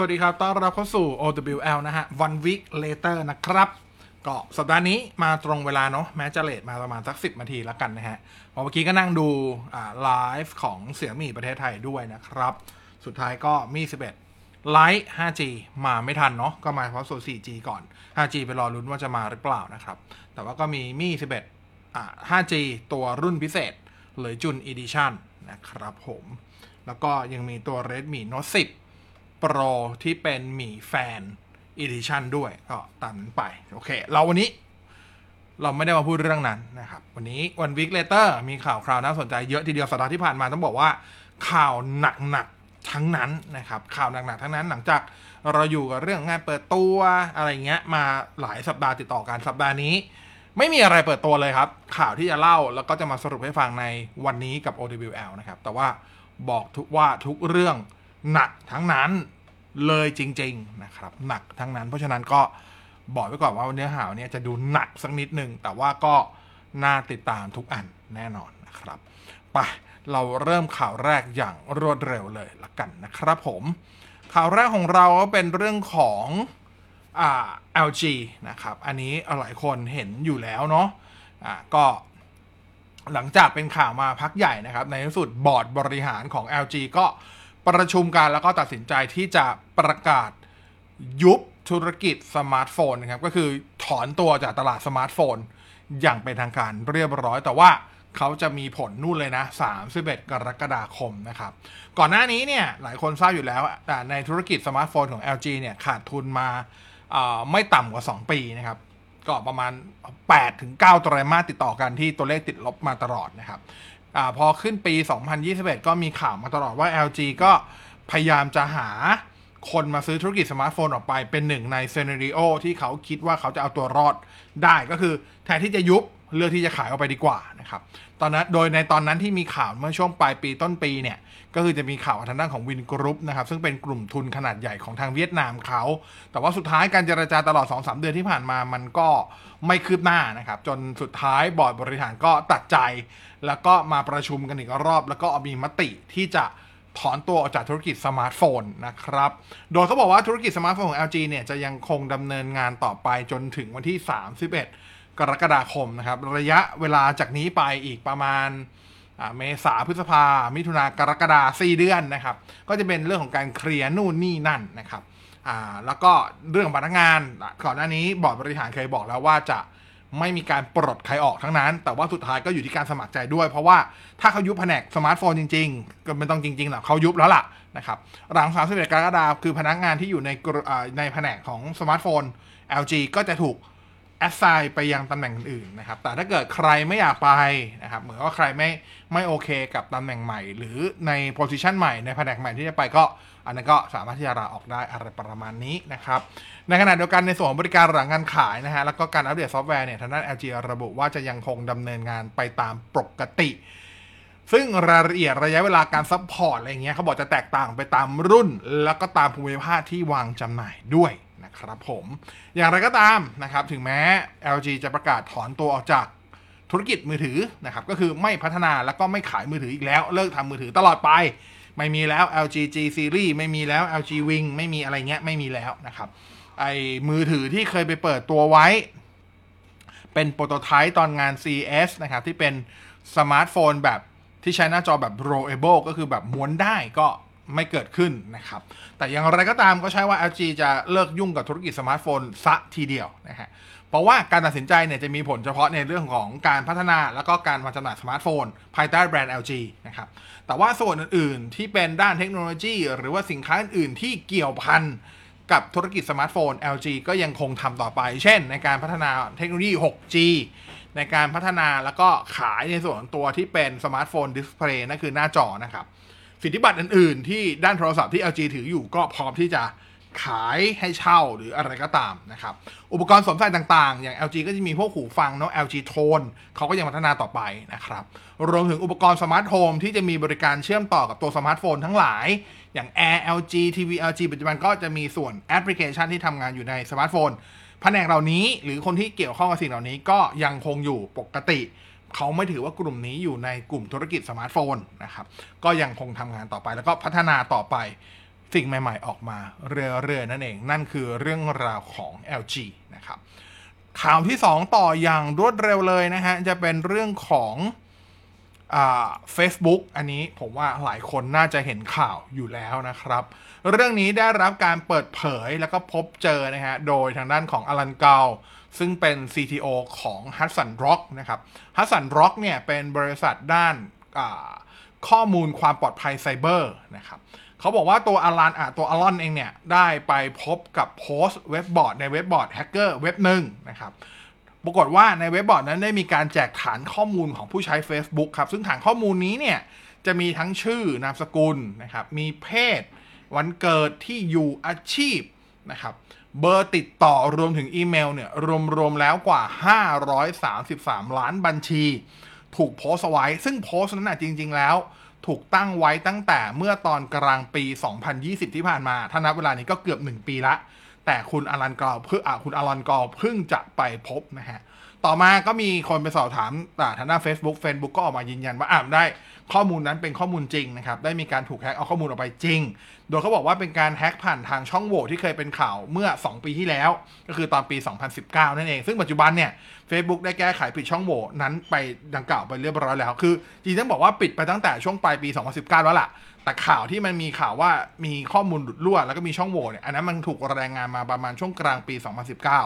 สวัสดีครับ ต้อนรับเข้าสู่ OWL นะฮะ one week later นะครับ ก็สัปดาห์นี้มาตรงเวลาเนาะ แม้จะเลทมาประมาณสักสิบนาทีแล้วกันนะฮะเพราะเมื่อกี้ก็นั่งดูไลฟ์ของเสียงมี่ประเทศไทยด้วยนะครับ สุดท้ายก็มี 11 ไลท์ 5G มาไม่ทันเนาะ ก็มาเพราะโซ 4G ก่อน 5G ไปรอลุ้นว่าจะมาหรือเปล่านะครับ แต่ว่าก็มีมี 11อ่า 5G ตัวรุ่นพิเศษเลยจุน Edition นะครับผม แล้วก็ยังมีตัว Redmi Note 10 Pro ที่เป็นหมีแฟน Edition ด้วยก็ตามนั้นไป โอเค เราวันนี้เราไม่ได้มาพูดเรื่องนั้นนะครับ วันนี้ One Week Later มีข่าวคราวน่าสนใจเยอะทีเดียวสัปดาห์ที่ผ่านมาต้องบอกว่า ข่าวหนักๆทั้งนั้นนะครับ ข่าวหนักๆทั้งนั้นหลังจากเราอยู่กับเรื่องงานเปิดตัวอะไรเงี้ยมาหลายสัปดาห์ติดต่อกันสัปดาห์นี้ ไม่มีอะไรเปิดตัวเลยครับ ข่าวที่จะเล่าแล้วก็จะมาสรุปให้ฟังในวันนี้กับ OWL นะครับแต่ว่าบอกทุกว่าทุกเรื่อง หนักทั้งนั้นเลยจริง ๆ นะครับ หนักทั้งนั้น เพราะฉะนั้นก็บอกไว้ก่อนว่าเนื้อหาเนี่ยจะดูหนักสักนิดหนึ่งแต่ว่าก็น่าติดตามทุกอันแน่นอนนะครับไปเราเริ่มข่าวแรกอย่างรวดเร็วเลยละกันนะครับผม ข่าวแรกของเราก็เป็นเรื่องของอ่า LG นะครับ อันนี้หลายคนเห็นอยู่แล้วเนาะอ่าก็หลังจากเป็นข่าวมาพักใหญ่นะครับ ในที่สุดบอร์ดบริหารของ LG ก็ ประชุมกันแล้วก็ตัดสินใจที่จะประกาศยุบธุรกิจสมาร์ทโฟนนะครับ ก็คือถอนตัวจากตลาดสมาร์ทโฟน อย่างเป็นทางการเรียบร้อย แต่ว่าเขาจะมีผลนู่นเลยนะ 31 กรกฎาคมนะครับ ก่อนหน้านี้เนี่ย หลายคนทราบอยู่แล้วแต่ในธุรกิจสมาร์ทโฟนของ LG เนี่ย ขาดทุนมาไม่ต่ำกว่า 2 ปีนะครับ ก็ประมาณ 8-9 ไตรมาสติดต่อกันที่ตัวเลขติดลบมาตลอดนะครับ อพอขึ้นปี 2021 ก็มีข่าวมาตลอดว่า LG ก็พยายามจะหาคนมาซื้อธุรกิจสมาร์ทโฟนออกไปเป็นหนึ่งในเซน a ริโอที่เขาคิดว่าเขาจะเอาตัวรอดได้ก็คือแทนที่จะยุบเลือกที่จะขายออกไปดีกว่านะครับ ตอนนั้นโดยในตอนนั้นที่มีข่าวเมื่อช่วงปลายปีต้นปีเนี่ย ก็คือจะมีข่าวทางด้านของ Vingroup นะครับ ซึ่งเป็นกลุ่มทุนขนาดใหญ่ของทางเวียดนามเขา แต่ว่าสุดท้ายการเจรจาตลอด 2-3 เดือนที่ผ่านมามันก็ไม่คืบหน้านะครับ จนสุดท้ายบอร์ดบริหารก็ตัดใจ แล้วก็มาประชุมกันอีกรอบ แล้วก็มีมติที่จะถอนตัวออกจากธุรกิจสมาร์ทโฟนนะครับ โดยเขาบอกว่าธุรกิจสมาร์ทโฟนของ LG เนี่ยจะยังคงดำเนินงานต่อไปจนถึงวันที่ 31 กรกฎาคมนะครับ ระยะเวลาจากนี้ไปอีกประมาณเมษาพฤษภา มิถุนากรกฎาสี่เดือนนะครับ ก็จะเป็นเรื่องของการเคลียร์นู่นนี่นั่นนะครับแล้วก็เรื่องพนักงานก่อนหน้านี้บอร์ดบริหารเคยบอกแล้วว่าจะ ไม่มีการปลดใครออกทั้งนั้น แต่ว่าสุดท้ายก็อยู่ที่การสมัครใจด้วย เพราะว่าถ้าเขายุบแผนกสมาร์ทโฟนจริง ๆ ก็ไม่ต้องจริงๆหรอกเขายุบแล้วล่ะนะครับหลัง31กรกฎาคมคือพนักงานที่อยู่ในในแผนกของสมาร์ทโฟน LG ก็จะถูก assign ไปยังตำแหน่งอื่นนะครับ แต่ถ้าเกิดใครไม่อยากไปนะครับ เหมือนว่าใครไม่ไม่โอเคกับตำแหน่งใหม่ หรือใน position ใหม่ในแผนกใหม่ที่จะไปก็ อันนั้นก็สามารถที่จะลาออกได้อะไรประมาณนี้นะครับ ในขณะเดียวกันในส่วนของบริการหลังการขายนะฮะแล้วก็การอัปเดตซอฟต์แวร์เนี่ยทางด้าน LG ระบุว่าจะยังคงดำเนินงานไปตามปกติ ซึ่งรายละเอียดระยะเวลาการ support อะไรเงี้ยเขาบอกจะแตกต่างไปตามรุ่น แล้วก็ตามภูมิภาคที่วางจำหน่ายด้วยนะครับผม อย่างไรก็ตามนะครับ ถึงแม้ LG จะประกาศถอนตัวออกจากธุรกิจมือถือนะครับ ก็คือไม่พัฒนาแล้วก็ไม่ขายมือถืออีกแล้ว เลิกทำมือถือตลอดไป ไม่มีแล้ว LG G Series ไม่มีแล้ว LG Wing ไม่มีอะไรเงี้ยไม่มีแล้วนะครับไอ้มือถือที่เคยไปเปิดตัวไว้ เป็น prototype ตอนงาน CES นะครับ ที่เป็นสมาร์ทโฟนแบบที่ใช้หน้าจอแบบ rollable ก็คือแบบม้วนได้ก็ไม่เกิดขึ้นนะครับ แต่อย่างไรก็ตามก็ใช่ว่า LG จะเลิกยุ่งกับธุรกิจสมาร์ทโฟนซะทีเดียวนะฮะ เพราะว่าการตัดสินใจเนี่ยจะมีผลเฉพาะในเรื่องของการพัฒนาแล้วก็การวางจำหน่ายสมาร์ทโฟน ภายใต้แบรนด์ LG นะครับ แต่ว่าส่วนอื่น ๆ ที่เป็นด้านเทคโนโลยี หรือว่าสินค้าอื่น ๆ ที่เกี่ยวพันกับธุรกิจสมาร์ทโฟน LG ก็ยังคงทำต่อไป เช่น ในการพัฒนาเทคโนโลยี 6G ในการพัฒนาแล้วก็ขายในส่วนตัวที่เป็นสมาร์ทโฟน display นั่นคือหน้าจอนะครับสิทธิบัตรอื่น ๆ ที่ด้านโทรศัพท์ที่ LG ถืออยู่ก็พร้อมที่จะ ขายให้เช่าหรืออะไรก็ตามนะครับ อุปกรณ์สวมใส่ต่างๆ อย่าง LG ก็จะมีพวกหูฟังเนาะ LG Tone เขาก็ยังพัฒนาต่อไปนะครับ รวมถึงอุปกรณ์สมาร์ทโฮมที่จะมีบริการเชื่อมต่อกับตัวสมาร์ทโฟนทั้งหลาย อย่าง แอร์ LG ทีวี LG ปัจจุบันก็จะมีส่วนแอปพลิเคชันที่ทำงานอยู่ในสมาร์ทโฟนแผนกเหล่านี้หรือคนที่เกี่ยวข้องกับสิ่งเหล่านี้ก็ยังคงอยู่ปกติ เขาไม่ถือว่ากลุ่มนี้อยู่ในกลุ่มธุรกิจสมาร์ทโฟนนะครับก็ยังคงทำงานต่อไปแล้วก็พัฒนาต่อไป สิ่งใหม่ ๆ ออกมาเรื่อยๆนั่นเอง นั่นคือเรื่องราวของ LG นะครับข่าวที่ 2 ต่ออย่างรวดเร็วเลยนะฮะ จะเป็นเรื่องของเฟซบุ๊กอันนี้ผมว่าหลายคนน่าจะเห็นข่าวอยู่แล้วนะครับ เรื่องนี้ได้รับการเปิดเผยแล้วก็พบเจอนะฮะ โดยทางด้านของอลันเกาซึ่งเป็น CTO ของ h u d s o n Rock นะครับ h u d s o n Rock เนี่ยเป็นบริษัทด้านข้อมูลความปลอดภัยไซเบอร์นะครับ เขาบอกว่าตัว Alon อะตัว Alon เองเนี่ย ได้ไปพบกับโพสต์เว็บบอร์ดในเว็บบอร์ดแฮกเกอร์เว็บหนึ่งนะครับปรากฏว่าในเว็บบอร์ดนั้นได้มีการแจกฐานข้อมูลของผู้ใช้ Facebook ครับ ซึ่งฐานข้อมูลนี้เนี่ยจะมีทั้งชื่อนามสกุลนะครับ มีเพศ วันเกิดที่อยู่อาชีพนะครับ เบอร์ติดต่อรวมถึงอีเมลเนี่ยรวมๆแล้วกว่า 533 ล้านบัญชี ถูกโพสต์ไว้ ซึ่งโพสต์นั้นนะจริง ๆ แล้ว ถูกตั้งไว้ตั้งแต่เมื่อตอนกลางปี 2020 ที่ผ่านมาถ้านับเวลานี้ก็เกือบ 1 ปีละ แต่คุณอลันกอลเพิ่งอะคุณอลันกอลเพิ่งจะไปพบนะฮะ ต่อมาก็มีคนไปสอบถามทางด้าน Facebook Facebook ก็ออกมายืนยันว่าอ่าได้ข้อมูลนั้นเป็นข้อมูลจริงนะครับ ได้มีการถูกแฮ็กเอาข้อมูลออกไปจริง โดยเขาบอกว่าเป็นการแฮ็กผ่านทางช่องโหว่ที่เคยเป็นข่าวเมื่อ 2 ปีที่แล้ว ก็คือตอนปี 2019 นั่นเอง ซึ่งปัจจุบันเนี่ย Facebook ได้แก้ไขปิดช่องโหว่นั้นไปดังกล่าวไปเรียบร้อยแล้ว คือจริงต้องบอกว่าปิดไปตั้งแต่ช่วงปลายปี 2019 แล้วล่ะ แต่ข่าวที่มันมีข่าวว่ามีข้อมูลหลุดรั่ว แล้วก็มีช่องโหว่เนี่ยอันนั้นมันถูกรายงานมาประมาณช่วงกลางปี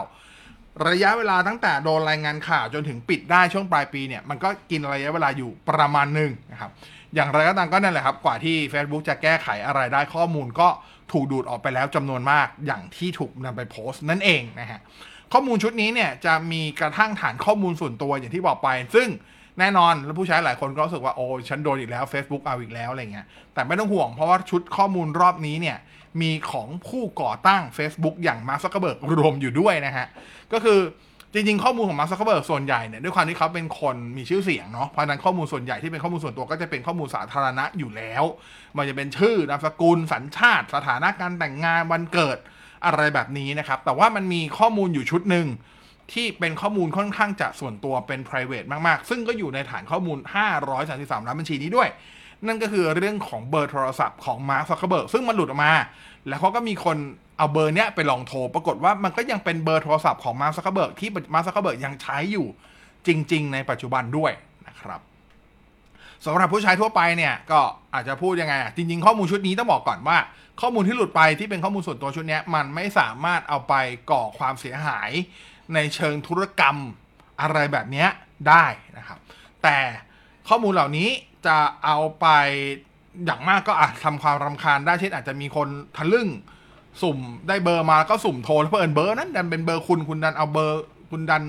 2019 ระยะเวลาตั้งแต่โดนรายงานข่าวจนถึงปิดได้ช่วงปลายปีเนี่ยมันก็กินระยะเวลาอยู่ประมาณหนึ่งนะครับอย่างไรก็ตามก็นั่นแหละครับ กว่าที่ Facebook จะแก้ไขอะไรได้ข้อมูลก็ถูกดูดออกไปแล้วจำนวนมากอย่างที่ถูกนำไปโพสต์นั่นเองนะฮะข้อมูลชุดนี้เนี่ยจะมีกระทั่งฐานข้อมูลส่วนตัวอย่างที่บอกไป ซึ่ง แน่นอนแล้วผู้ใช้หลายคนก็รู้สึกว่าโอ้ฉันโดนอีกแล้ว Facebook เอาอีกแล้วอะไรเงี้ยแต่ไม่ต้องห่วงเพราะว่าชุดข้อมูลรอบนี้เนี่ยมีของผู้ก่อตั้ง Facebook อย่างมาร์คซักเกอร์เบิร์กรวมอยู่ด้วยนะฮะก็คือจริงๆ ข้อมูลของมาร์คซักเกอร์เบิร์กส่วนใหญ่เนี่ยด้วยความที่เขาเป็นคนมีชื่อเสียงเนาะเพราะนั้นข้อมูลส่วนใหญ่ที่เป็นข้อมูลส่วนตัวก็จะเป็นข้อมูลสาธารณะอยู่แล้ว มันจะเป็นชื่อนามสกุลสัญชาติ สถานะการแต่งงานวันเกิดอะไรแบบนี้นะครับแต่ว่ามันมีข้อมูลอยู่ชุดหนึ่ง ที่เป็นข้อมูลค่อนข้างจะส่วนตัวเป็น private มาก ๆ ซึ่งก็อยู่ในฐานข้อมูล 533 ล้านบัญชีนี้ด้วย นั่นก็คือเรื่องของเบอร์โทรศัพท์ของมาร์คซักเคเบิร์กซึ่งมันหลุดออกมา แล้วเขาก็มีคนเอาเบอร์เนี้ยไปลองโทร ปรากฏว่ามันก็ยังเป็นเบอร์โทรศัพท์ของมาร์คซักเคเบิร์กที่มาร์คซักเคเบิร์กยังใช้อยู่จริง ๆ ในปัจจุบันด้วยนะครับสำหรับผู้ใช้ทั่วไปเนี่ยก็อาจจะพูดยังไงจริง ๆ ข้อมูลชุดนี้ต้องบอกก่อนว่า ข้อมูลที่หลุดไปที่เป็นข้อมูลส่วนตัวชุดนี้มันไม่สามารถเอาไปก่อความเสียหาย ในเชิงธุรกรรมอะไรแบบนี้ได้นะครับ แต่ข้อมูลเหล่านี้จะเอาไปอย่างมากก็อาจทำความรำคาญได้เช่นอาจจะมีคนทะลึ่งสุ่มได้เบอร์มาแล้วก็สุ่มโทรแล้วเพิ่นเบอร์นั้นดันเป็นเบอร์คุณคุณดันเอาเบอร์คุณดัน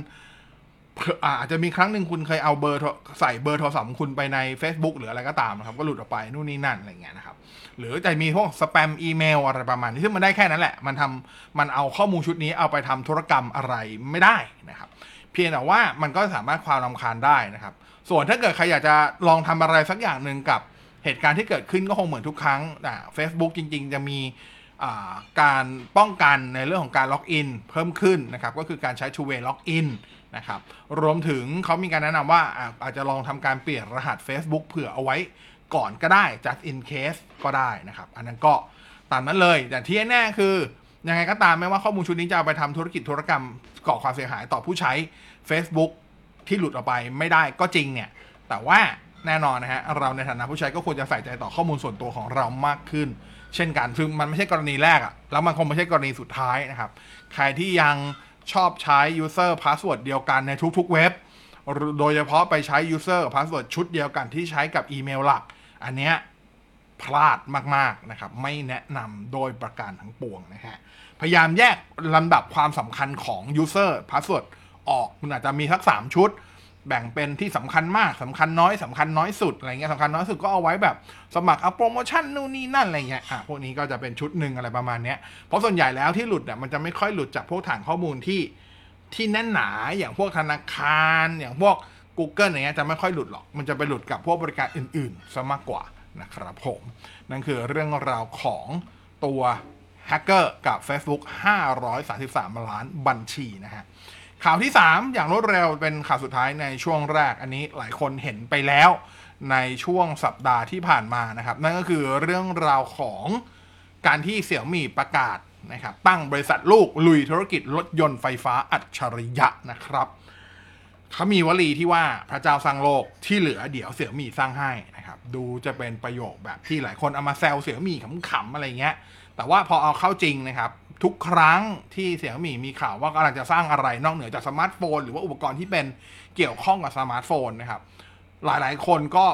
อาจจะมีครั้งหนึ่งคุณเคยเอาเบอร์ใส่เบอร์โทรศัพท์ของคุณไปใน Facebook หรืออะไรก็ตามนะครับ ก็หลุดออกไปนู่นนี่นั่นอะไรเงี้ยนะครับ หรือจะมีพวกสแปมอีเมลอะไรประมาณนี้ซึ่งมันได้แค่นั้นแหละ มันทำมันเอาข้อมูลชุดนี้เอาไปทำธุรกรรมอะไรไม่ได้นะครับ เพียงแต่ว่ามันก็สามารถความรำคาญได้นะครับ ส่วนถ้าเกิดใครอยากจะลองทำอะไรสักอย่างหนึ่งกับเหตุการณ์ที่เกิดขึ้นก็คงเหมือนทุกครั้งอ่าเฟซบุ๊กจริง ๆ จะมีการป้องกันในเรื่องของการล็อกอินเพิ่มขึ้นนะครับ ก็คือการใช้ two way login นะครับ รวมถึงเขามีการแนะนำว่าอาจจะลองทำการเปลี่ยนรหัส Facebook เผื่อเอาไว้ ก่อนก็ได้ just in case ก็ได้นะครับ อันนั้นก็ตามนั้นเลย แต่ที่แน่คือยังไงก็ตามไม่ว่าข้อมูลชุดนี้จะเอาไปทำธุรกิจธุรกรรมก่อความเสียหายต่อผู้ใช้ Facebook ที่หลุดออกไปไม่ได้ก็จริงเนี่ย แต่ว่าแน่นอนนะฮะเราในฐานะผู้ใช้ก็ควรจะใส่ใจต่อข้อมูลส่วนตัวของเรามากขึ้น เช่นกันซึ่งมันไม่ใช่กรณีแรกอะแล้วมันคงไม่ใช่กรณีสุดท้ายนะครับ ใครที่ยังชอบใช้ user password เดียวกันในทุกๆเว็บ โดยเฉพาะไปใช้ user password ชุดเดียวกันที่ใช้กับอีเมลหลัก อันเนี้ยพลาดมากๆนะครับ ไม่แนะนำโดยประการทั้งปวงนะฮะ พยายามแยกลำดับความสำคัญของ user password ออก คุณอาจจะมีทัก 3 ชุด แบ่งเป็นที่สำคัญมากสำคัญน้อยสำคัญน้อยสุดอะไรเงี้ยสำคัญน้อยสุดก็เอาไว้แบบสมัครเอาโปรโมชั่นนู่นนี่นั่นอะไรเงี้ยอะพวกนี้ก็จะเป็นชุดหนึ่งอะไรประมาณเนี้ยเพราะส่วนใหญ่แล้วที่หลุดเนี่ยมันจะไม่ค่อยหลุดจากพวกฐานข้อมูลที่ ที่แน่นหนาอย่างพวกธนาคาร อย่างพวก Google อย่างเงี้ยจะไม่ค่อยหลุดหรอก มันจะไปหลุดกับพวกบริการอื่นๆซะมากกว่านะครับผม นั่นคือเรื่องราวของตัวแฮกเกอร์กับ Facebook 533 ล้านบัญชีนะฮะข่าวที่ 3 อย่างรวดเร็วเป็นข่าวสุดท้ายในช่วงแรกอันนี้หลายคนเห็นไปแล้วในช่วงสัปดาห์ที่ผ่านมานะครับ นั่นก็คือเรื่องราวของการที่เสี่ยวมี่ประกาศ นะครับตั้งบริษัทลูกลุยธุรกิจรถยนต์ไฟฟ้าอัจฉริยะนะครับเขามีวลีที่ว่าพระเจ้าสร้างโลกที่เหลือเดี๋ยวเสี่ยมี่สร้างให้นะครับดูจะเป็นประโยคแบบที่หลายคนเอามาแซวเสี่ยมี่ขำๆอะไรเงี้ย แต่ว่าพอเอาเข้าจริงนะครับ ทุกครั้งที่เสี่ยมี่มีข่าวว่ากำลังจะสร้างอะไรนอกเหนือจากสมาร์ทโฟน หรือว่าอุปกรณ์ที่เป็นเกี่ยวข้องกับสมาร์ทโฟนนะครับ หลายๆ คนก็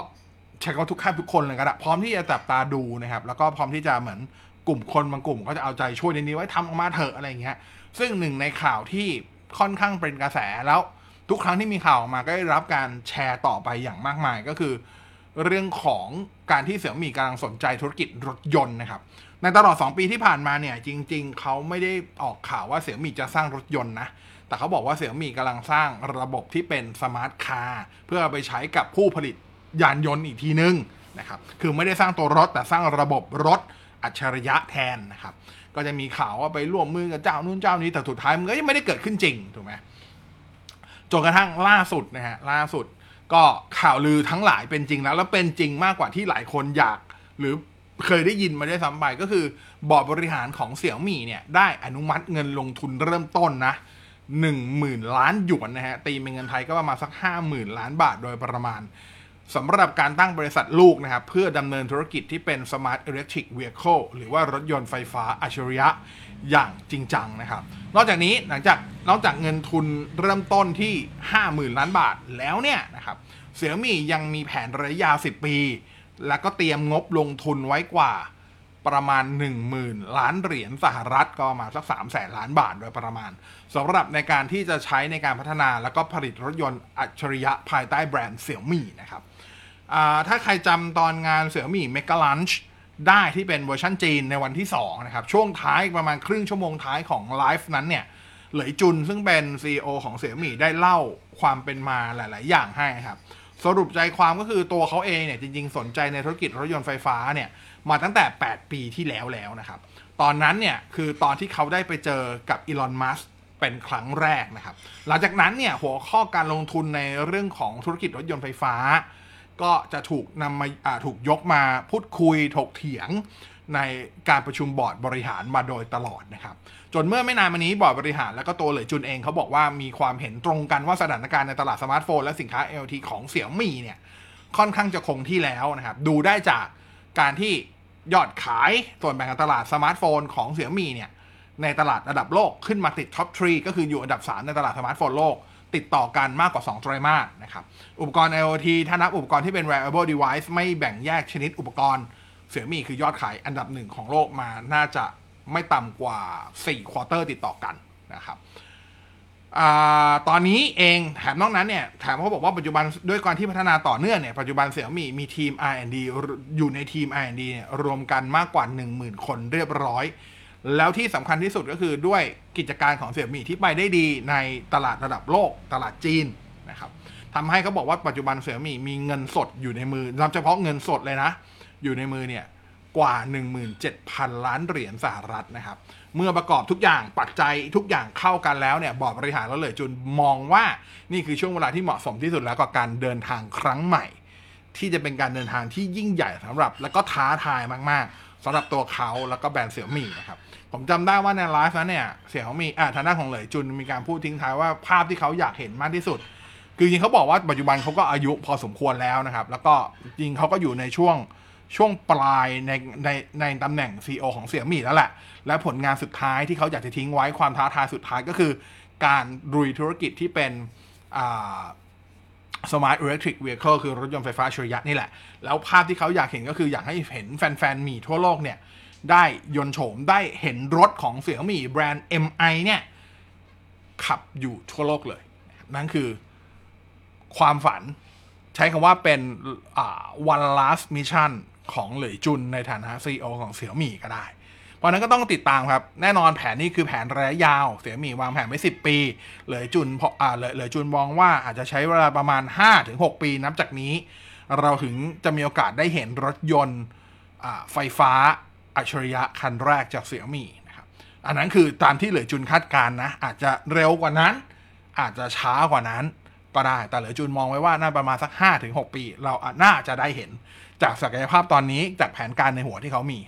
ใช้คำว่าทุกขั้นทุกคนเลยก็ได้พร้อมที่จะจับตาดูนะครับ แล้วก็พร้อมที่จะเหมือน กลุ่มคนบางกลุ่มก็จะเอาใจช่วยในนี้ไว้ทำออกมาเถอะอะไรเงี้ย ซึ่งหนึ่งในข่าวที่ค่อนข้างเป็นกระแสแล้วทุกครั้งที่มีข่าวออกมาก็ได้รับการแชร์ต่อไปอย่างมากมายก็คือ เรื่องของการที่เสี่ยมี่กำลังสนใจธุรกิจรถยนต์นะครับ ในตลอด 2 ปีที่ผ่านมาเนี่ยจริง ๆ เขาไม่ได้ออกข่าวว่าเสี่ยมี่จะสร้างรถยนต์นะแต่เขาบอกว่าเสี่ยมี่กำลังสร้างระบบที่เป็น smart car เพื่อไปใช้กับผู้ผลิตยานยนต์อีกทีนึงนะครับคือไม่ได้สร้างตัวรถแต่สร้างระบบรถ อัจฉริยะแทนนะครับ ก็จะมีข่าวว่าไปร่วมมือกับเจ้านู้นเจ้านี้แต่สุดท้ายมันก็ยังไม่ได้เกิดขึ้นจริงถูกไหมจนกระทั่งล่าสุดนะฮะล่าสุดก็ข่าวลือทั้งหลายเป็นจริงแล้ว แล้วเป็นจริงมากกว่าที่หลายคนอยาก หรือเคยได้ยินมาได้ซ้ำไปก็คือบอร์ดบริหารของเสี่ยวมี่เนี่ย ได้อนุมัติเงินลงทุนเริ่มต้นนะหนึ่งหมื่นล้านหยวนนะฮะตีเป็นเงินไทยก็ประมาณสักห้าหมื่นล้านบาทโดยประมาณ สำหรับการตั้งบริษัทลูกนะครับ เพื่อดำเนินธุรกิจที่เป็น Smart Electric Vehicle หรือว่ารถยนต์ไฟฟ้าอัจฉริยะอย่างจริงจังนะครับ นอกจากนี้หลังจากนอกจากเงินทุนเริ่มต้นที่ 50,000 ล้านบาทแล้วเนี่ยนะครับเสี่ยมี่ยังมีแผนระยะยาว 10 ปี แล้วก็เตรียมงบลงทุนไว้กว่าประมาณ 10,000 ล้านเหรียญสหรัฐก็ประมาณสัก3แสนล้านบาทโดยประมาณสำหรับในการที่จะใช้ในการพัฒนาแล้วก็ผลิตรถยนต์อัจฉริยะภายใต้แบรนด์เสี่ยมี่นะครับ ถ้าใครจำตอนงานเสี่ยมี่เมกะลันช์ได้ที่เป็นเวอร์ชันจีนในวันที่ 2 นะครับ ช่วงท้ายประมาณครึ่งชั่วโมงท้ายของไลฟ์นั้นเนี่ย เหลยจุนซึ่งเป็น CEO ของเสี่ยมี่ได้เล่าความเป็นมาหลาย ๆ อย่างให้ครับ สรุปใจความก็คือตัวเขาเองเนี่ยจริง ๆ สนใจในธุรกิจรถยนต์ไฟฟ้าเนี่ยมาตั้งแต่ 8 ปีที่แล้วแล้วนะครับ ตอนนั้นเนี่ยคือตอนที่เขาได้ไปเจอกับอีลอน มัสเป็นครั้งแรกนะครับ หลังจากนั้นเนี่ยหัวข้อการลงทุนในเรื่องของธุรกิจรถยนต์ไฟฟ้า ก็จะถูกนำมาถูกยกมาพูดคุยถกเถียงในการประชุมบอร์ดบริหารมาโดยตลอดนะครับ จนเมื่อไม่นานมานี้บอร์ดบริหารแล้วก็ตัวเหลยจุนเองเขาบอกว่ามีความเห็นตรงกันว่าสถานการณ์ในตลาดสมาร์ทโฟนและสินค้า LT ของเสี่ยมี่เนี่ยค่อนข้างจะคงที่แล้วนะครับ ดูได้จากการที่ยอดขายส่วนแบ่งการตลาดสมาร์ทโฟนของเสี่ยมี่เนี่ยในตลาดระดับโลกขึ้นมาติด top three ก็คืออยู่อันดับ 3 ในตลาดสมาร์ทโฟนโลก ติดต่อกันมากกว่า 2 ไตรมาสนะครับ อุปกรณ์ IoT ถ้านับอุปกรณ์ที่เป็น wearable device ไม่แบ่งแยกชนิดอุปกรณ์เสี่ยมี่คือยอดขายอันดับหนึ่งของโลกมาน่าจะไม่ต่ำกว่า 4 ควอเตอร์ติดต่อกันนะครับอตอนนี้เองแถมนอกนั้นเนี่ยแถมเขาบอกว่าปัจจุบันด้วยการที่พัฒนาต่อเนื่องเนี่ยปัจจุบันเสี่ยมี่มีทีม R&D อยู่ในทีม R&D เนี่ยรวมกันมากกว่า 10,000 คนเรียบร้อย แล้วที่สำคัญที่สุดก็คือด้วยกิจการของเสี่ยมี่ที่ไปได้ดีในตลาดระดับโลกตลาดจีนนะครับทำให้เขาบอกว่าปัจจุบันเสี่ยมี่มีเงินสดอยู่ในมือนับเฉพาะเงินสดเลยนะ อยู่ในมือเนี่ยกว่า 17,000 ล้านเหรียญสหรัฐนะครับ เมื่อประกอบทุกอย่างปัจจัยทุกอย่างเข้ากันแล้วเนี่ยบอร์ดบริหารแล้วเลยจุนมองว่านี่คือช่วงเวลาที่เหมาะสมที่สุดแล้วกับการเดินทางครั้งใหม่ ที่จะเป็นการเดินทางที่ยิ่งใหญ่สำหรับ แล้วก็ท้าทายมากๆ สำหรับตัวเขาแล้วก็แบรนด์เสี่ยมี่นะครับ ผมจำได้ว่าในไลฟ์นั้นเนี่ยเสี่ยมี่อ่าทางด้านของเหลยจุนมีการพูดทิ้งท้ายว่าภาพที่เขาอยากเห็นมากที่สุด คือจริงเขาบอกว่าปัจจุบันเขาก็อายุพอสมควรแล้วนะครับ แล้วก็จริงเขาก็อยู่ในช่วงช่วงปลายในในในตำแหน่ง CEO ของเสี่ยมี่แล้วแหละ และผลงานสุดท้ายที่เขาอยากจะทิ้งไว้ความท้าทายสุดท้ายก็คือ การรุยธุรกิจที่เป็นอ่า Smart Electric Vehicle คือรถยนต์ไฟฟ้าอัจฉริยะนี่แหละ แล้วภาพที่เขาอยากเห็นก็คืออยากให้เห็นแฟนๆ มีทั่วโลกเนี่ย ได้ยนโฉมได้เห็นรถของเสี่ยมีแบรนด์ MI เนี่ย ขับอยู่ทั่วโลกเลย นั่นคือความฝัน ใช้คำว่าเป็นอ่า one last mission ของเหลยจุนในฐานะ CEO ของเสี่ยมีก็ได้ เพราะนั้นก็ต้องติดตามครับ แน่นอนแผนนี้คือแผนระยะยาว เสี่ยมี่วางแผนไว้ 10 ปี เหลยจุนพออ่าเหลยเหลยจุนมองว่าอาจจะใช้เวลาประมาณ 5-6 ปีนับจากนี้ เราถึงจะมีโอกาสได้เห็นรถยนต์ไฟฟ้าอัจฉริยะคันแรกจากเสี่ยมี่นะครับอันนั้นคือตามที่เหลยจุนคาดการนะอาจจะเร็วกว่านั้น อาจจะช้ากว่านั้นก็ได้ แต่เหลือจุนมองไว้ว่าน่าประมาณสัก 5-6 ปี เราน่าจะได้เห็นจากศักยภาพตอนนี้จากแผนการในหัวที่เขามี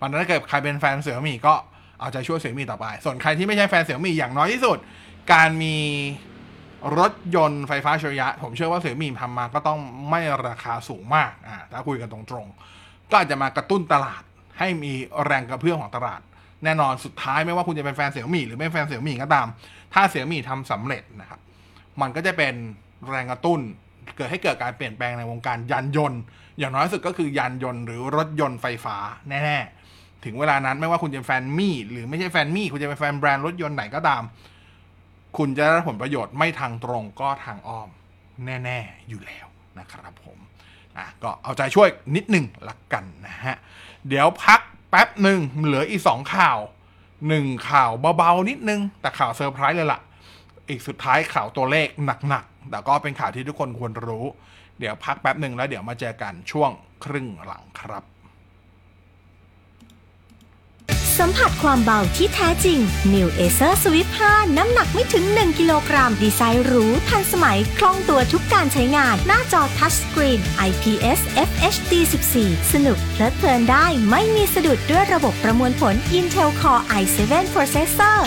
วันนั้นถ้าเกิดใครเป็นแฟนเสี่ยมี่ก็เอาใจช่วยเสี่ยมี่ต่อไป ส่วนใครที่ไม่ใช่แฟนเสี่ยมี่อย่างน้อยที่สุด การมีรถยนต์ไฟฟ้าชริยะ ผมเชื่อว่าเสี่ยมี่ทำมาก็ต้องไม่ราคาสูงมากอ่าถ้าคุยกันตรงๆ ก็อาจจะมากระตุ้นตลาดให้มีแรงกระเพื่อมของตลาด แน่นอนสุดท้ายไม่ว่าคุณจะเป็นแฟนเสี่ยมี่หรือไม่แฟนเสี่ยมี่ก็ตาม ถ้าเสี่ยมี่ทำสำเร็จนะครับมันก็จะเป็นแรงกระตุ้นเกิดให้เกิดการเปลี่ยนแปลงในวงการยานยนต์ อย่างน้อยสุดก็คือยานยนต์หรือรถยนต์ไฟฟ้าแน่ๆ ถึงเวลานั้นไม่ว่าคุณจะเป็นแฟนมี่หรือไม่ใช่แฟนมี่คุณจะเป็นแฟนแบรนด์รถยนต์ไหนก็ตาม คุณจะได้ผลประโยชน์ไม่ทางตรงก็ทางอ้อม แน่ ๆ อยู่แล้วนะครับผมอะก็เอาใจช่วยนิดหนึ่งละกันนะฮะ เดี๋ยวพักแป๊บหนึ่งเหลืออีกสองข่าวหนึ่งข่าวเบาๆนิดนึง แต่ข่าวเซอร์ไพรส์เลยล่ะ อีกสุดท้ายข่าวตัวเลขหนักๆ แต่ก็เป็นข่าวที่ทุกคนควรรู้ เดี๋ยวพักแป๊บหนึ่งแล้วเดี๋ยวมาเจอกันช่วงครึ่งหลังครับสัมผัสความเบาที่แท้จริง New Acer Swift 5 น้ำหนักไม่ถึง 1 กิโลกรัม ดีไซน์หรู ทันสมัย คล่องตัวทุกการใช้งาน หน้าจอทัชสกรีน IPS FHD 14 สนุกเพลิดเพลินได้ ไม่มีสะดุดด้วยระบบประมวลผล Intel Core i7 Processor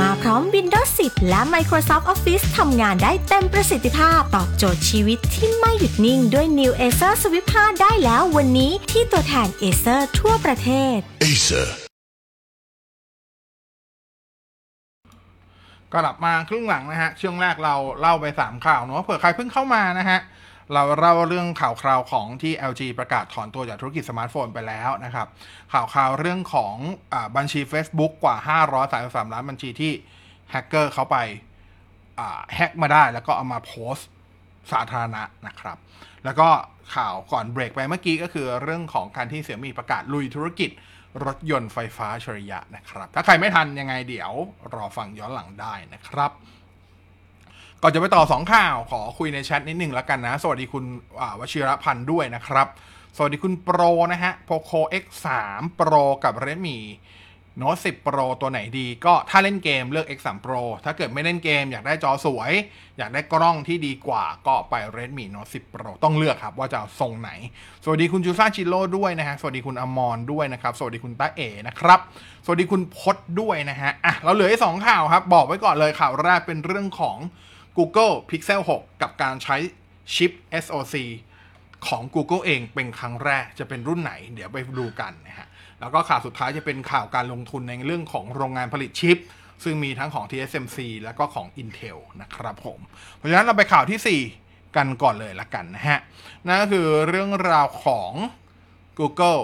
มาพร้อม Windows 10 และ Microsoft Office ทำงานได้เต็มประสิทธิภาพ ตอบโจทย์ชีวิตที่ไม่หยุดนิ่งด้วย New Acer Swift 5 ได้แล้ววันนี้ที่ตัวแทน Acer ทั่วประเทศ Acer. ก็กลับมาครึ่งหลังนะฮะ ช่วงแรกเราเล่าไป 3 ข่าวเนาะเผื่อใครเพิ่งเข้ามานะฮะ เราเล่าเรื่องข่าวคราวของที่ LG ประกาศถอนตัวจากธุรกิจสมาร์ทโฟนไปแล้วนะครับ ข่าวคราวเรื่องของอบัญชี Facebook กว่า 533 ล้านบัญชีที่แฮกเกอร์เขาไปแฮกมาได้แล้วก็เอามาโพสต์สาธารณะนะครับ แล้วก็ข่าวก่อนเบรกไปเมื่อกี้ก็คือเรื่องของการที่เสี่ยมี่ประกาศลุยธุรกิจรถยนต์ไฟฟ้าชริยะนะครับ ถ้าใครไม่ทันยังไงเดี๋ยวรอฟังย้อนหลังได้นะครับ ก่อนจะไปต่อสองข่าวขอคุยในแชทนิดหนึ่งแล้วกันนะ สวัสดีคุณวชิรพันธ์ด้วยนะครับ สวัสดีคุณโปรนะฮะ Poco X3 Pro กับ Redmi Note 10 Pro ตัวไหนดี ก็ถ้าเล่นเกมเลือก X3 Pro ถ้าเกิดไม่เล่นเกมอยากได้จอสวย อยากได้กล้องที่ดีกว่าก็ไป Redmi Note 10 Pro ต้องเลือกครับว่าจะเอาทรงไหน สวัสดีคุณจูซ่าชิโร่ด้วยนะฮะ สวัสดีคุณอมรด้วยนะครับ สวัสดีคุณตาเอนะครับ สวัสดีคุณพศด้วยนะฮะ อะ เราเหลืออีกสองข่าวครับ บอกไว้ก่อนเลยข่าวแรกเป็นเรื่องของ Google Pixel 6 กับการใช้ชิป SoC ของ Google เองเป็นครั้งแรกจะเป็นรุ่นไหน เดี๋ยวไปดูกันนะฮะ แล้วก็ข่าวสุดท้ายจะเป็นข่าวการลงทุนในเรื่องของโรงงานผลิตชิป ซึ่งมีทั้งของ TSMC แล้วก็ของ Intel นะครับผม เพราะฉะนั้นเราไปข่าวที่ 4 กันก่อนเลยละกันนะฮะ นั่นก็คือเรื่องราวของ Google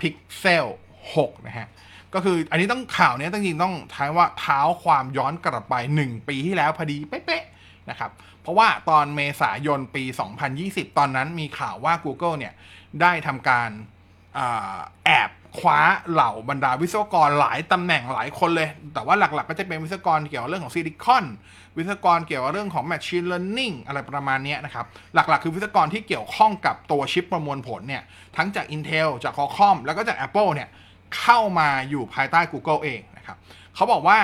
Pixel 6 นะฮะ ก็คืออันนี้ต้องข่าวเนี้ยต้องจริงต้องท้ายว่าเท้าความย้อนกลับไป 1 ปีที่แล้วพอดีเป๊ะๆนะครับ เพราะว่าตอนเมษายนปี 2020 ตอนนั้นมีข่าวว่า Google เนี่ยได้ทำการอาแอบคว้าเหล่าบรรดาวิศวกรหลายตำแหน่งหลายคนเลย แต่ว่าหลักๆก็จะเป็นวิศวกรเกี่ยวกับเรื่องของซิลิคอน วิศวกรเกี่ยวกับเรื่องของ Machine Learning อะไรประมาณนี้นะครับ หลักๆ คือวิศวกรที่เกี่ยวข้องกับตัวชิปประมวลผลเนี่ย ทั้งจาก Intel จาก Qualcomm แล้วก็จาก Apple เนี่ย เข้ามาอยู่ภายใต้ Google เองนะครับเขาบอกว่า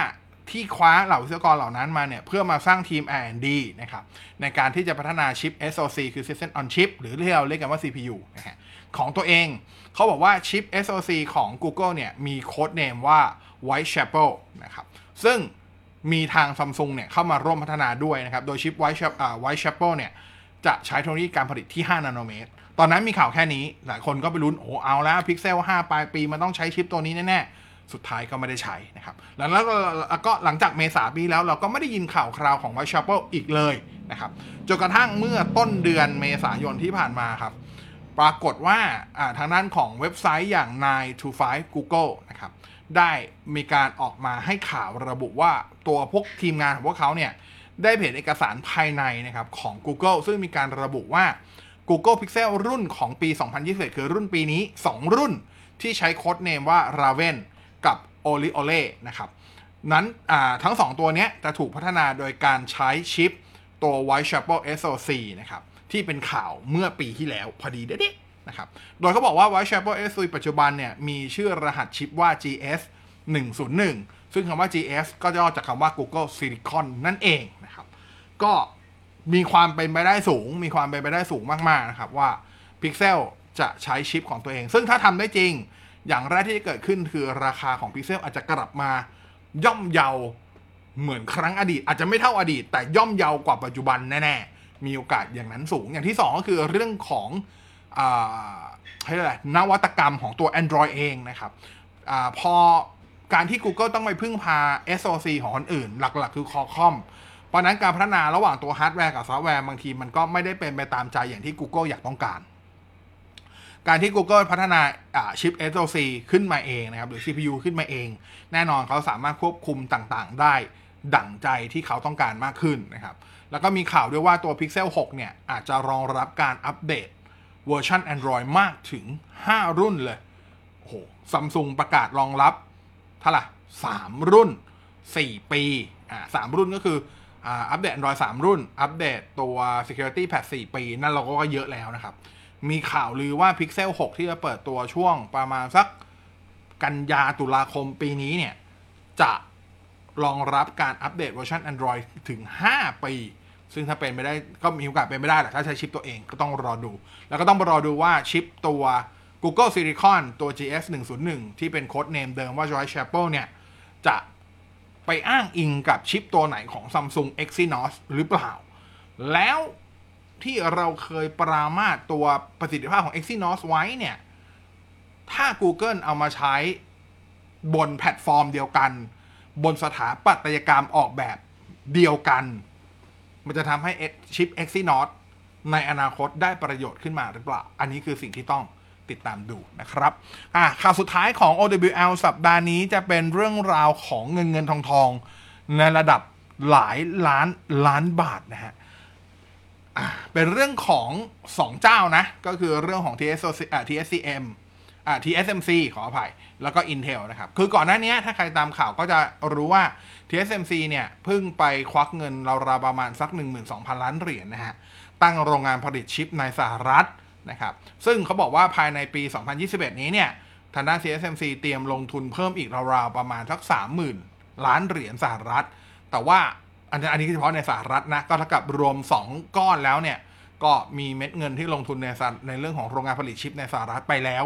ที่คว้าเหล่าวิศวกรเหล่านั้นมาเนี่ย เพื่อมาสร้างทีม R&D นะครับในการที่จะพัฒนาชิป SoC คือ System on Chip หรือที่เราเรียกกันว่า CPU นะฮะของตัวเอง เขาบอกว่าชิป SoC ของ Google เนี่ย มีโค้ดเนมว่า Whitechapel นะครับซึ่งมีทางซัมซุงเนี่ย เข้ามาร่วมพัฒนาด้วยนะครับ โดยชิป Whitechapel อ่า Whitechapel เนี่ย จะใช้เทคโนโลยีการผลิตที่ 5 นาโนเมตร ตอนนั้นมีข่าวแค่นี้หลายคนก็ไปลุ้นโอ้เอาแล้ว Pixel 5ปลายปีมันต้องใช้ชิปตัวนี้แน่ๆสุดท้ายก็ไม่ได้ใช้นะครับแล้วแล้วก็หลังจากเมษาปีแล้วเราก็ไม่ได้ยินข่าวคราวของ Whitechapel อีกเลยนะครับจนกระทั่งเมื่อต้นเดือนเมษายนที่ผ่านมาครับปรากฏว่าอ่าทางด้านของเว็บไซต์อย่าง 9 to 5 Google นะครับได้มีการออกมาให้ข่าวระบุว่าตัวพวกทีมงานของพวกเขาเนี่ยได้เผยเอกสารภายในนะครับของ Google ซึ่งมีการระบุว่า Google Pixel รุ่นของปี 2021 คือรุ่นปีนี้ 2 รุ่นที่ใช้โค้ดเนมว่า Raven กับ o l i o l e นะครับ นั้นทั้ง 2 ตัวนี้จะถูกพัฒนาโดยการใช้ชิปตัว Whitechapel SoC นะครับ ที่เป็นข่าวเมื่อปีที่แล้วพอดีเด็ดๆนะครับ โดยเขาบอกว่า Whitechapel SoC ปัจจุบันเนี่ย มีชื่อรหัสชิปว่า GS 101 ซึ่งคำว่า GS ก็ย่อจากคำว่า Google Silicon นั่นเองนะครับ ก็ มีความเป็นไปได้สูง มีความเป็นไปได้สูงมากๆนะครับว่า Pixel จะใช้ชิปของตัวเอง ซึ่งถ้าทำได้จริง อย่างแรกที่จะเกิดขึ้นคือราคาของ Pixel อาจจะกลับมาย่อมเยาเหมือนครั้งอดีต อาจจะไม่เท่าอดีต แต่ย่อมเยากว่าปัจจุบันแน่ๆ มีโอกาสอย่างนั้นสูง อย่างที่สองก็คือเรื่องของอให้อะไรนวัตกรรมของตัว Android เองนะครับอพอการที่ Google ต้องไปพึ่งพา SoC ของคนอื่น หลักๆ คือ Qualcomm เพราะนั้นการพัฒนาระหว่างตัวฮาร์ดแวร์กับซอฟต์แวร์บางทีมันก็ไม่ได้เป็นไปตามใจอย่างที่ Google อยากต้องการ การที่ Google พัฒนาชิป SoC ขึ้นมาเองนะครับหรือ CPU ขึ้นมาเอง แน่นอนเขาสามารถควบคุมต่างๆ ได้ดั่งใจที่เขาต้องการมากขึ้นนะครับแล้วก็มีข่าวด้วยว่าตัว Pixel 6 เนี่ย อาจจะรองรับการอัปเดตเวอร์ชัน Android มากถึง 5 รุ่นเลยโอ้โหซัมซุงประกาศรองรับเท่าไหร่สามรุ่น 4 ปีอ่าสามรุ่นก็คือ อัปเดต Android 3 รุ่น อัปเดตตัว Security Patch 4 ปี นั่นเราก็เยอะแล้วนะครับ มีข่าวลือว่า Pixel 6 ที่จะเปิดตัวช่วงประมาณสักกันยาตุลาคมปีนี้เนี่ย จะรองรับการอัปเดตเวอร์ชัน Android ถึง 5 ปี ซึ่งถ้าเป็นไม่ได้ก็มีโอกาสเป็นไม่ได้แหละถ้าใช้ชิปตัวเองก็ต้องรอดู แล้วก็ต้องรอดูว่าชิปตัว Google Silicon ตัว GS 101ที่เป็นโค้ดเนมเดิมว่า Joy Chapel เนี่ย จะ ไปอ้างอิงกับชิปตัวไหนของ Samsung Exynos หรือเปล่า แล้วที่เราเคยปรามาสตัวประสิทธิภาพของ Exynos ไว้เนี่ย ถ้า Google เอามาใช้บนแพลตฟอร์มเดียวกัน บนสถาปัตยกรรมออกแบบเดียวกัน มันจะทำให้ชิป Exynos ในอนาคตได้ประโยชน์ขึ้นมาหรือเปล่า อันนี้คือสิ่งที่ต้อง ติดตามดูนะครับอะข่าวสุดท้ายของ OWL สัปดาห์นี้จะเป็นเรื่องราวของเงินเงินทองทอง ในระดับหลายล้านล้านบาทนะฮะเป็นเรื่องของสองเจ้านะ ก็คือเรื่องของ TSC อ่า TSCM อ่า TSMC ขออภัย แล้วก็ Intel นะครับ คือก่อนหน้านี้ถ้าใครตามข่าวก็จะรู้ว่า TSMC เนี่ยเพิ่งไปควักเงินราวๆประมาณสัก 12,000 ล้านเหรียญนะฮะ ตั้งโรงงานผลิตชิปในสหรัฐ นะครับ ซึ่งเขาบอกว่าภายในปี 2021 นี้เนี่ยทางด้าน TSMC เตรียมลงทุนเพิ่มอีกราวๆประมาณสัก 30,000 ล้านเหรียญสหรัฐ แต่ว่าอันนี้อันนี้เฉพาะในสหรัฐนะ ก็เท่ากับรวม 2 ก้อนแล้วเนี่ย ก็มีเม็ดเงินที่ลงทุนในในเรื่องของโรงงานผลิตชิปในสหรัฐไปแล้ว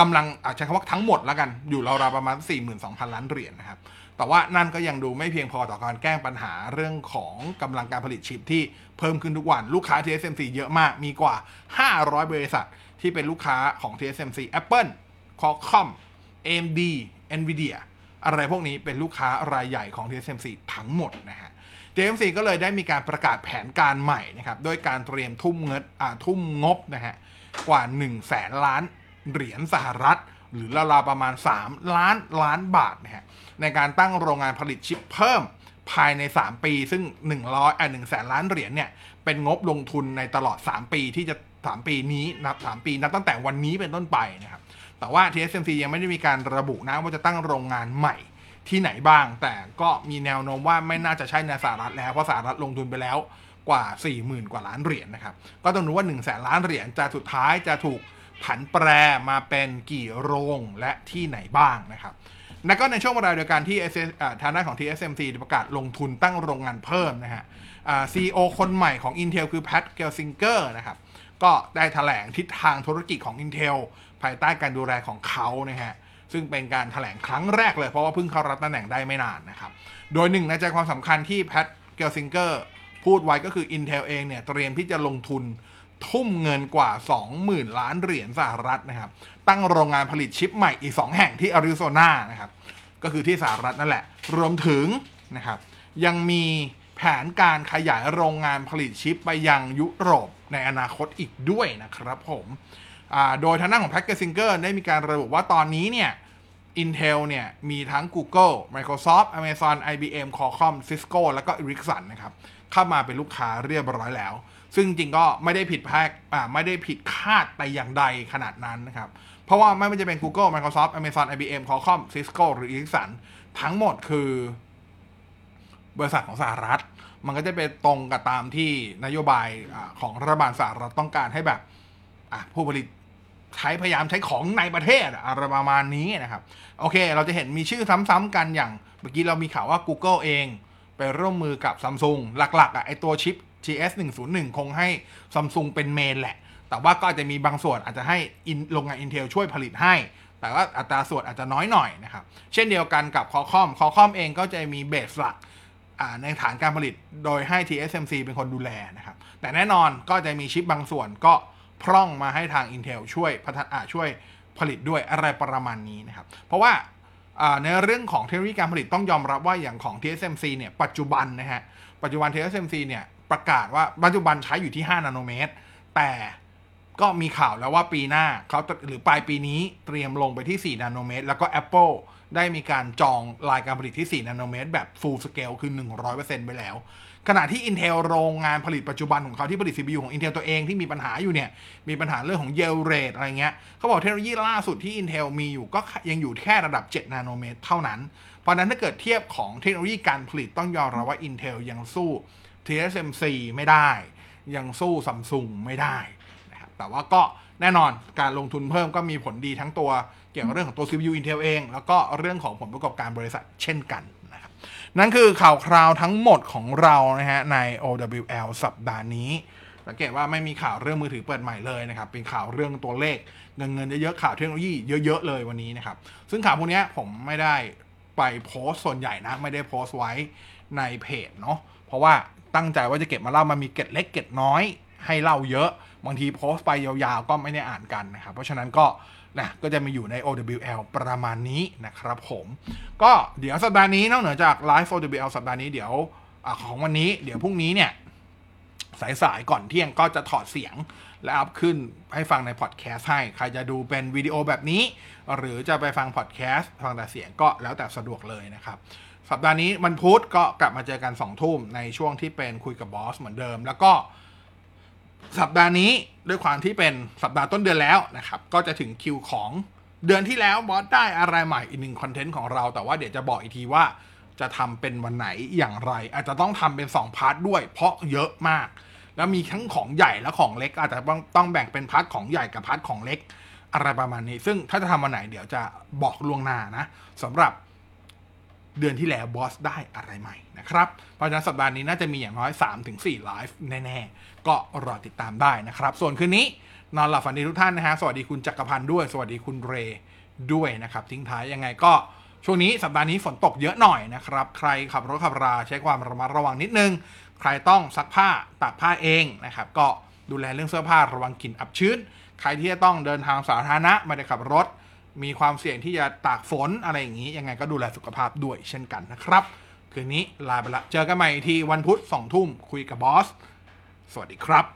กำลังอาจจะใช้คำว่าทั้งหมดแล้วกัน อยู่ราวๆประมาณ 42,000 ล้านเหรียญนะครับ แต่ว่านั่นก็ยังดูไม่เพียงพอต่อการแก้ปัญหาเรื่องของกำลังการผลิตชิปที่เพิ่มขึ้นทุกวันลูกค้า TSMC เยอะมากมีกว่า 500 บริษัท ที่เป็นลูกค้าของ TSMC Apple Qualcomm AMD Nvidia อะไรพวกนี้เป็นลูกค้ารายใหญ่ของ TSMC ทั้งหมดนะฮะ TSMC ก็เลยได้มีการประกาศแผนการใหม่นะครับด้วยการเตรียมทุ่มเงินทุ่มงบนะฮะกว่า 1 0 0 0 0แสนล้านเหรียญสหรัฐ หรือราวๆประมาณ 3 ล้านล้านบาทนะฮะ ในการตั้งโรงงานผลิตชิปเพิ่มภายใน 3 ปี ซึ่ง 100อ่า1แสนล้านเหรียญเนี่ย เป็นงบลงทุนในตลอด 3 ปีที่จะ 3 ปีนี้นับ 3 ปี นับตั้งแต่วันนี้เป็นต้นไปนะครับ แต่ว่า TSMC ยังไม่ได้มีการระบุนะว่าจะตั้งโรงงานใหม่ที่ไหนบ้าง แต่ก็มีแนวโน้มว่าไม่น่าจะใช่ในสหรัฐแล้ว เพราะสหรัฐลงทุนไปแล้วกว่า 40,000 กว่าล้านเหรียญนะครับ ก็ต้องรู้ว่า 1 0 0 0 0แสนล้านเหรียญจะสุดท้ายจะถูกผันแปรมาเป็นกี่โรงและที่ไหนบ้างนะครับ และก็ในช่วงเวลาเดียวกันที่ทางด้านของ TSMC ประกาศลงทุนตั้งโรงงานเพิ่มนะฮะอ่า CEO คนใหม่ของ Intel คือ Pat Gelsinger นะครับ ก็ได้แถลงทิศทางธุรกิจของ Intel ภายใต้การดูแลของเขานะฮะซึ่งเป็นการถแถลงครั้งแรกเลยเพราะว่าเพิ่งเข้ารับตำแหน่งได้ไม่นานนะครับ โดยหนึ่งในใจความสำคัญที่แพทเกลซิงเกอร์พูดไว้ก็คือ Intel เองเนี่ยเตรียมที่จะลงทุน ทุ่มเงินกว่า 20,000 ล้านเหรียญสหรัฐนะครับ ตั้งโรงงานผลิตชิปใหม่อีก 2 แห่งที่อาริโซนานะครับ ก็คือที่สหรัฐนั่นแหละ รวมถึงนะครับยังมีแผนการขยายโรงงานผลิตชิปไปยังยุโรปในอนาคตอีกด้วยนะครับผมโดยทางด้านของแพ็กเกซิงเกอร์ได้มีการระบุว่าตอนนี้เนี่ย Intel เนี่ยมีทั้ง Google Microsoft Amazon IBM Qualcomm Cisco แล้วก็ Ericsson นะครับ เข้ามาเป็นลูกค้าเรียบร้อยแล้ว ซึ่งจริงก็ไม่ได้ผิดแพกอ่าไม่ได้ผิดคาดแต่อย่างใดขนาดนั้นนะครับ เพราะว่าไม่ว่าจะเป็น Google Microsoft Amazon IBM Qualcomm Cisco หรือ Ericsson ทั้งหมดคือบริษัทของสหรัฐ มันก็จะเป็นตรงกับตามที่นโยบายอของรัฐบาลสหรัฐต้องการให้แบบผู้ผลิตใช้พยายามใช้ของในประเทศอะอะไรประมาณนี้นะครับ โอเค เราจะเห็นมีชื่อซ้ำๆกันอย่างเมื่อกี้เรามีข่าวว่า Google เอง ไปร่วมมือกับ Samsung หลักๆอะไอตัวชิป GS 101 คงให้ Samsung เป็นเมนแหละ แต่ว่าก็อาจจะมีบางส่วนอาจจะให้โรงงาน Intel ช่วยผลิตให้ แต่ว่าอัตราส่วนอาจจะน้อยหน่อยนะครับ เช่นเดียวกันกับคอคอมคอคอมเองก็จะมีเบสหลักในฐานการผลิตโดยให้ TSMC เป็นคนดูแลนะครับ แต่แน่นอนก็จะมีชิปบางส่วนก็พร่องมาให้ทาง Intel ช่วยพัฒนาช่วยผลิตด้วยอะไรประมาณนี้นะครับ เพราะว่าอ่าในเรื่องของเทคโนโลยีการผลิตต้องยอมรับว่าอย่างของ TSMC เนี่ยปัจจุบันนะฮะปัจจุบัน TSMC เนี่ย ประกาศว่าปัจจุบันใช้อยู่ที่ 5 นาโนเมตร แต่ก็มีข่าวแล้วว่าปีหน้าเขาจะหรือปลายปีนี้เตรียมลงไปที่ 4 นาโนเมตร แล้วก็ Apple ได้มีการจองรายการผลิตที่ 4 นาโนเมตร แบบ full scale คือ 100%ไปแล้ว ขณะที่ Intel โรงงานผลิตปัจจุบันของเขาที่ผลิต CPU ของ Intel ตัวเองที่มีปัญหาอยู่เนี่ย มีปัญหาเรื่องของ yield rate อะไรเงี้ยเขาบอกเทคโนโลยีล่าสุดที่ Intel มีอยู่ก็ยังอยู่แค่ระดับ 7 นาโนเมตร เท่านั้น เพราะฉะนั้นถ้าเกิดเทียบของเทคโนโลยีการผลิตต้องยอมรับว่า Intel ยังสู้ TSMC ไม่ได้ ยังสู้ซัมซุงไม่ได้นะครับแต่ว่าก็แน่นอนการลงทุนเพิ่มก็มีผลดีทั้งตัวเกี่ยวกับเรื่องของตัว CPU Intel เอง แล้วก็เรื่องของผลประกอบการบริษัทเช่นกันนะครับนั่นคือข่าวคราวทั้งหมดของเรานะฮะใน OWL สัปดาห์นี้สังเกตว่าไม่มีข่าวเรื่องมือถือเปิดใหม่เลยนะครับ เป็นข่าวเรื่องตัวเลขเงินเงินเยอะๆข่าวเทคโนโลยีเยอะๆเลยวันนี้นะครับ ซึ่งข่าวพวกนี้ผมไม่ได้ไปโพสต์ส่วนใหญ่นะ ไม่ได้โพสต์ไว้ในเพจเนาะเพราะว่า ตั้งใจว่าจะเก็บมาเล่ามันมีเก็ดเล็กเก็ดน้อย ให้เล่าเยอะ บางทีโพสต์ไปยาวๆ ก็ไม่ได้อ่านกันนะครับ เพราะฉะนั้นก็นะก็จะมาอยู่ใน OWL ประมาณนี้นะครับผม ก็เดี๋ยวสัปดาห์นี้นอกเหนือจากไลฟ์ OWL สัปดาห์นี้เดี๋ยวอของวันนี้เดี๋ยวพรุ่งนี้เนี่ยสายๆก่อนเที่ยงก็จะถอดเสียงและอัพขึ้นให้ฟังในพอดแคสต์ให้ ใครจะดูเป็นวิดีโอแบบนี้ หรือจะไปฟังพอดแคสต์ฟังแต่เสียงก็แล้วแต่สะดวกเลยนะครับ สัปดาห์นี้มันพุธก็กลับมาเจอกัน2ทุ่มในช่วงที่เป็นคุยกับบอสเหมือนเดิม แล้วก็สัปดาห์นี้ด้วยความที่เป็นสัปดาห์ต้นเดือนแล้วนะครับ ก็จะถึงคิวของเดือนที่แล้วบอสได้อะไรใหม่อีกหนึ่งคอนเทนต์ของเรา แต่ว่าเดี๋ยวจะบอกอีกทีว่าจะทำเป็นวันไหนอย่างไร อาจจะต้องทำเป็น 2 part ด้วย เพราะเยอะมาก แล้วมีทั้งของใหญ่และของเล็ก อาจจะต้องต้องแบ่งเป็น part ของใหญ่กับ part ของเล็ก อะไรประมาณนี้ ซึ่งถ้าจะทำวันไหนเดี๋ยวจะบอกล่วงหน้านะสำหรับ เดือนที่แล้วบอสได้อะไรใหม่นะครับ เพราะฉะนั้นสัปดาห์นี้น่าจะมีอย่างน้อย 3-4ไลฟ์แน่ๆ ก็รอติดตามได้นะครับ ส่วนคืนนี้นอนหลับฝันดีทุกท่านนะฮะ สวัสดีคุณจักรพันธ์ด้วย สวัสดีคุณเรด้วยนะครับ ทิ้งท้ายยังไงก็ช่วงนี้สัปดาห์นี้ฝนตกเยอะหน่อยนะครับ ใครขับรถขับราใช้ความระมัดระวังนิดนึง ใครต้องซักผ้าตากผ้าเองนะครับ ก็ดูแลเรื่องเสื้อผ้าระวังกลิ่นอับชื้น ใครที่จะต้องเดินทางสาธารณะไม่ได้ขับรถ มีความเสี่ยงที่จะตากฝนอะไรอย่างนี้ ยังไงก็ดูแลสุขภาพด้วยเช่นกันนะครับ คืนนี้ลาไปละ เจอกันใหม่ที่วันพุธสองทุ่มคุยกับบอส สวัสดีครับ